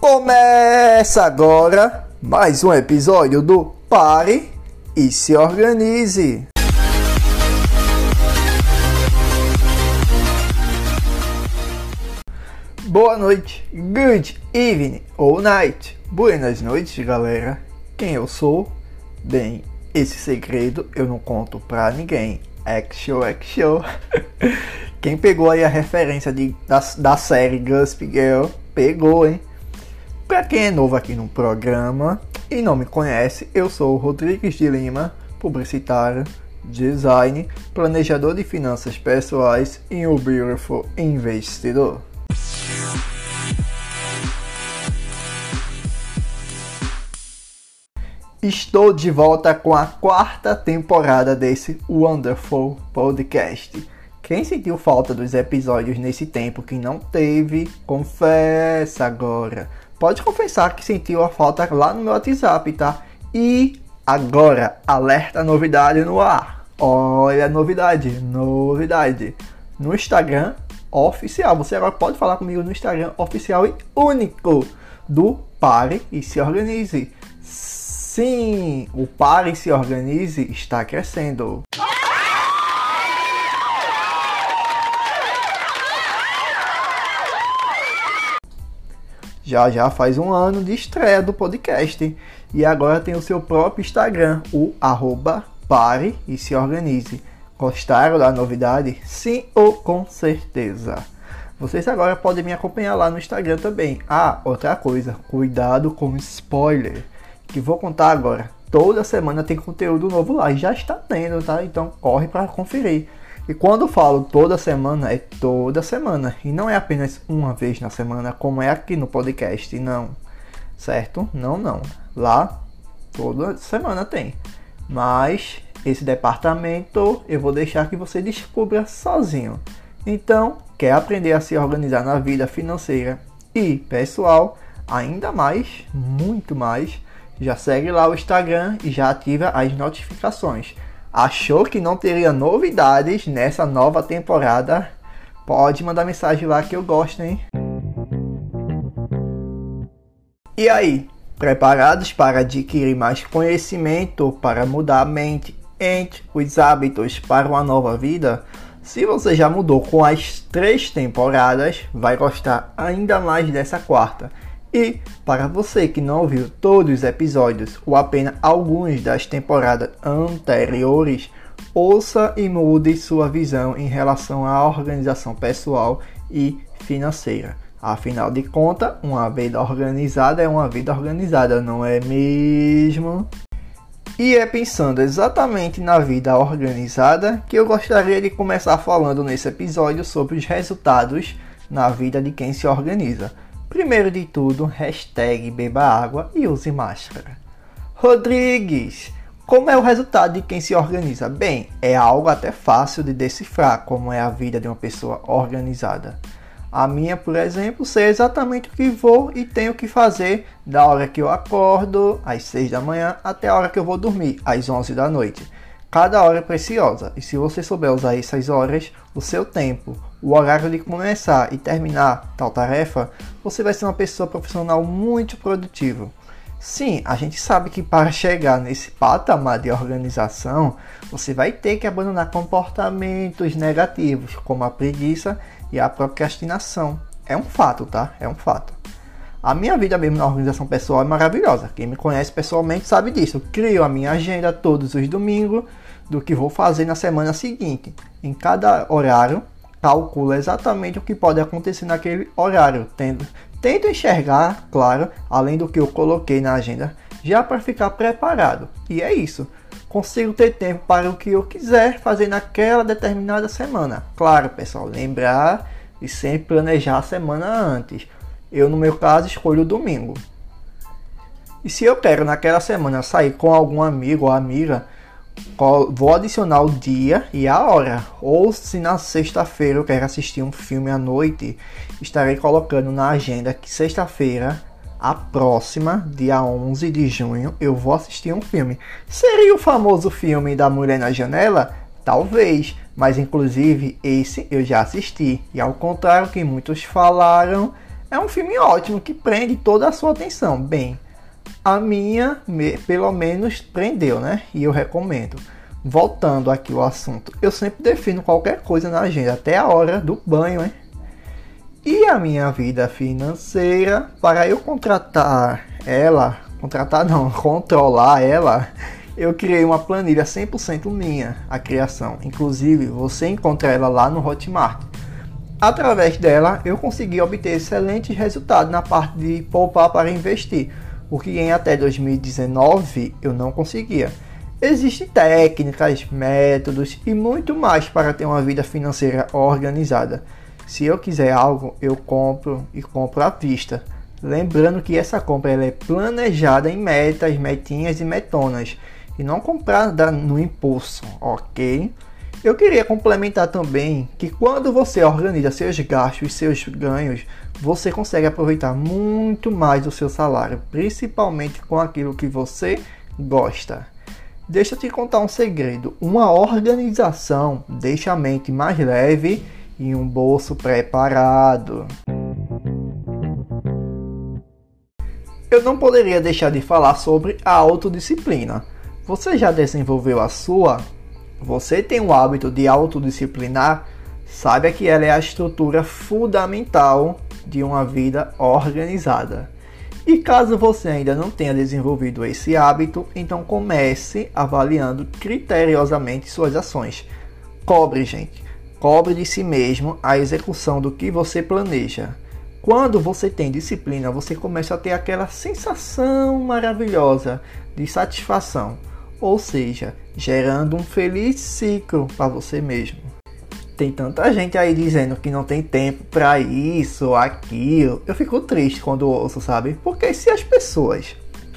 Começa agora mais um episódio do Pare e se organize. Boa noite, good evening ou night. Buenas noites, galera. Quem eu sou? Bem, esse segredo eu não conto pra ninguém. Action, action. Quem pegou aí a referência de, da, da série Gusp Girl, pegou, hein? Pra quem é novo aqui no programa e não me conhece, eu sou o Rodrigues de Lima, publicitário, design, planejador de finanças pessoais e um beautiful investidor. Estou de volta com a quarta temporada desse Wonderful Podcast. Quem sentiu falta dos episódios nesse tempo que não teve, confessa agora. Pode confessar que sentiu a falta lá no meu WhatsApp, tá? E agora, alerta novidade no ar. Olha novidade, novidade. No Instagram oficial, você agora pode falar comigo no Instagram oficial e único do Pare e se Organize. Sim, o Pare e se Organize está crescendo. Já já faz um ano de estreia do podcast e agora tem o seu próprio Instagram, o arroba Pare e se Organize. Gostaram da novidade? Sim ou com certeza. Vocês agora podem me acompanhar lá no Instagram também. Ah, outra coisa, cuidado com spoiler que vou contar agora. Toda semana tem conteúdo novo lá e já está tendo, tá? Então corre para conferir. E quando falo toda semana, é toda semana. E não é apenas uma vez na semana, como é aqui no podcast, não. Certo? Não, não. Lá, toda semana tem. Mas esse departamento eu vou deixar que você descubra sozinho. Então, quer aprender a se organizar na vida financeira e pessoal, ainda mais, muito mais, já segue lá o Instagram e já ativa as notificações. Achou que não teria novidades nessa nova temporada? Pode mandar mensagem lá que eu gosto, hein? E aí, preparados para adquirir mais conhecimento, para mudar a mente entre os hábitos para uma nova vida? Se você já mudou com as três temporadas, vai gostar ainda mais dessa quarta. E para você que não ouviu todos os episódios ou apenas alguns das temporadas anteriores, ouça e mude sua visão em relação à organização pessoal e financeira. Afinal de contas, uma vida organizada é uma vida organizada, não é mesmo? E é pensando exatamente na vida organizada que eu gostaria de começar falando nesse episódio sobre os resultados na vida de quem se organiza. Primeiro de tudo, hashtag beba água e use máscara. Rodrigues, como é o resultado de quem se organiza? Bem, é algo até fácil de decifrar como é a vida de uma pessoa organizada. A minha, por exemplo, sei exatamente o que vou e tenho que fazer da hora que eu acordo, às 6 da manhã, até a hora que eu vou dormir, às 11 da noite. Cada hora é preciosa e se você souber usar essas horas, o seu tempo, o horário de começar e terminar tal tarefa, você vai ser uma pessoa profissional muito produtiva. Sim, a gente sabe que para chegar nesse patamar de organização, você vai ter que abandonar comportamentos negativos, como a preguiça e a procrastinação. É um fato, tá? É um fato. A minha vida mesmo na organização pessoal é maravilhosa. Quem me conhece pessoalmente sabe disso. Eu crio a minha agenda todos os domingos do que vou fazer na semana seguinte. Em cada horário, calculo exatamente o que pode acontecer naquele horário, tendo, tento enxergar, claro, além do que eu coloquei na agenda, já para ficar preparado. E é isso. Consigo ter tempo para o que eu quiser fazer naquela determinada semana. Claro, pessoal, lembrar e sempre planejar a semana antes. Eu, no meu caso, escolho o domingo. E se eu quero naquela semana sair com algum amigo ou amiga, vou adicionar o dia e a hora. Ou se na sexta-feira eu quero assistir um filme à noite, estarei colocando na agenda que sexta-feira, a próxima, dia 11 de junho, eu vou assistir um filme. Seria o famoso filme da Mulher na Janela? Talvez, mas inclusive esse eu já assisti. E ao contrário que muitos falaram, É um filme ótimo que prende toda a sua atenção. Bem, a minha, pelo menos, prendeu, né? E eu recomendo. Voltando aqui ao assunto, eu sempre defino qualquer coisa na agenda, até a hora do banho, hein? E a minha vida financeira, para eu contratar ela, contratar não, controlar ela, eu criei uma planilha 100% minha, a criação. Inclusive, você encontra ela lá no Hotmart. Através dela, eu consegui obter excelentes resultados na parte de poupar para investir, o que em até 2019 eu não conseguia. Existem técnicas, métodos e muito mais para ter uma vida financeira organizada. Se eu quiser algo, eu compro e compro à vista. Lembrando que essa compra ela é planejada em metas, metinhas e metonas e não comprar no impulso, ok? Eu queria complementar também que quando você organiza seus gastos e seus ganhos, você consegue aproveitar muito mais o seu salário, principalmente com aquilo que você gosta. Deixa eu te contar um segredo: uma organização deixa a mente mais leve e um bolso preparado. Eu não poderia deixar de falar sobre a autodisciplina. Você já desenvolveu a sua? Você tem o hábito de autodisciplinar? Saiba que ela é a estrutura fundamental de uma vida organizada. E caso você ainda não tenha desenvolvido esse hábito, então comece avaliando criteriosamente suas ações. Cobre, gente. Cobre de si mesmo a execução do que você planeja. Quando você tem disciplina, você começa a ter aquela sensação maravilhosa de satisfação ou seja, gerando um feliz ciclo para você mesmo. Tem tanta gente aí dizendo que não tem tempo para isso, aquilo. Eu fico triste quando ouço, sabe? Porque se as pessoas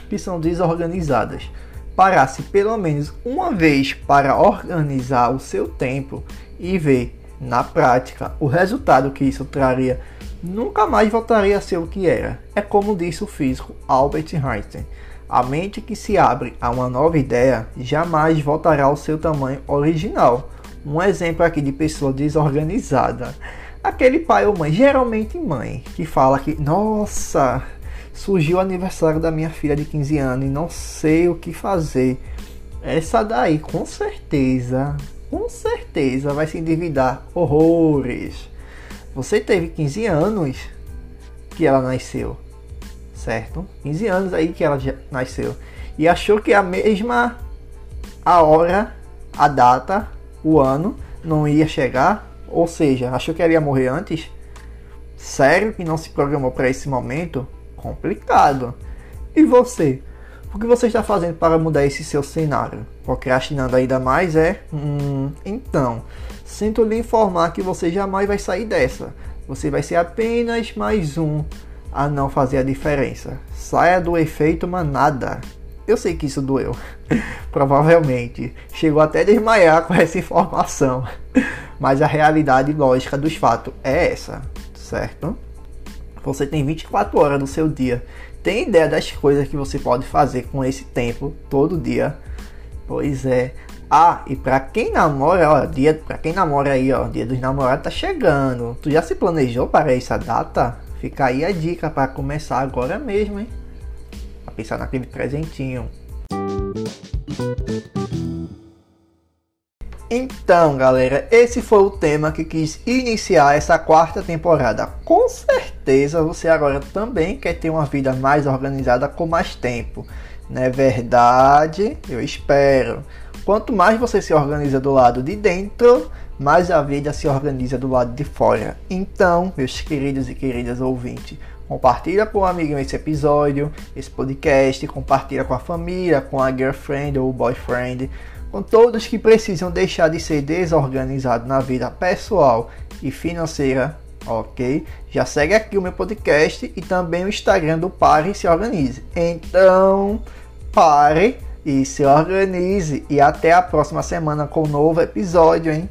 que são desorganizadas parassem pelo menos uma vez para organizar o seu tempo e ver na prática o resultado que isso traria, nunca mais voltaria a ser o que era. É como disse o físico Albert Einstein. A mente que se abre a uma nova ideia jamais voltará ao seu tamanho original. Um exemplo aqui de pessoa desorganizada. Aquele pai ou mãe, geralmente mãe, que fala que, nossa, surgiu o aniversário da minha filha de 15 anos e não sei o que fazer. Essa daí, com certeza, com certeza vai se endividar horrores. Você teve 15 anos que ela nasceu certo? 15 anos aí que ela já nasceu. E achou que a mesma a hora, a data, o ano não ia chegar, ou seja, achou que ela ia morrer antes. Sério que não se programou para esse momento? Complicado. E você? O que você está fazendo para mudar esse seu cenário? Procrastinando ainda mais é? Hum, então, sinto lhe informar que você jamais vai sair dessa. Você vai ser apenas mais um a não fazer a diferença. Saia do efeito manada. Eu sei que isso doeu. Provavelmente. Chegou até a desmaiar com essa informação. Mas a realidade lógica dos fatos é essa, certo? Você tem 24 horas no seu dia. Tem ideia das coisas que você pode fazer com esse tempo todo dia? Pois é. Ah, e para quem namora, ó, dia, para quem namora aí, ó, dia dos namorados tá chegando. Tu já se planejou para essa data? Fica aí a dica para começar agora mesmo, hein? A pensar naquele presentinho. Então, galera, esse foi o tema que quis iniciar essa quarta temporada. Com certeza você agora também quer ter uma vida mais organizada com mais tempo. Não é verdade? Eu espero. Quanto mais você se organiza do lado de dentro, mais a vida se organiza do lado de fora. Então, meus queridos e queridas ouvintes, compartilha com um amigo esse episódio, esse podcast, compartilha com a família, com a girlfriend ou boyfriend, com todos que precisam deixar de ser desorganizados na vida pessoal e financeira, ok? Já segue aqui o meu podcast e também o Instagram do Pare e Se Organize. Então, pare e se organize e até a próxima semana com um novo episódio, hein?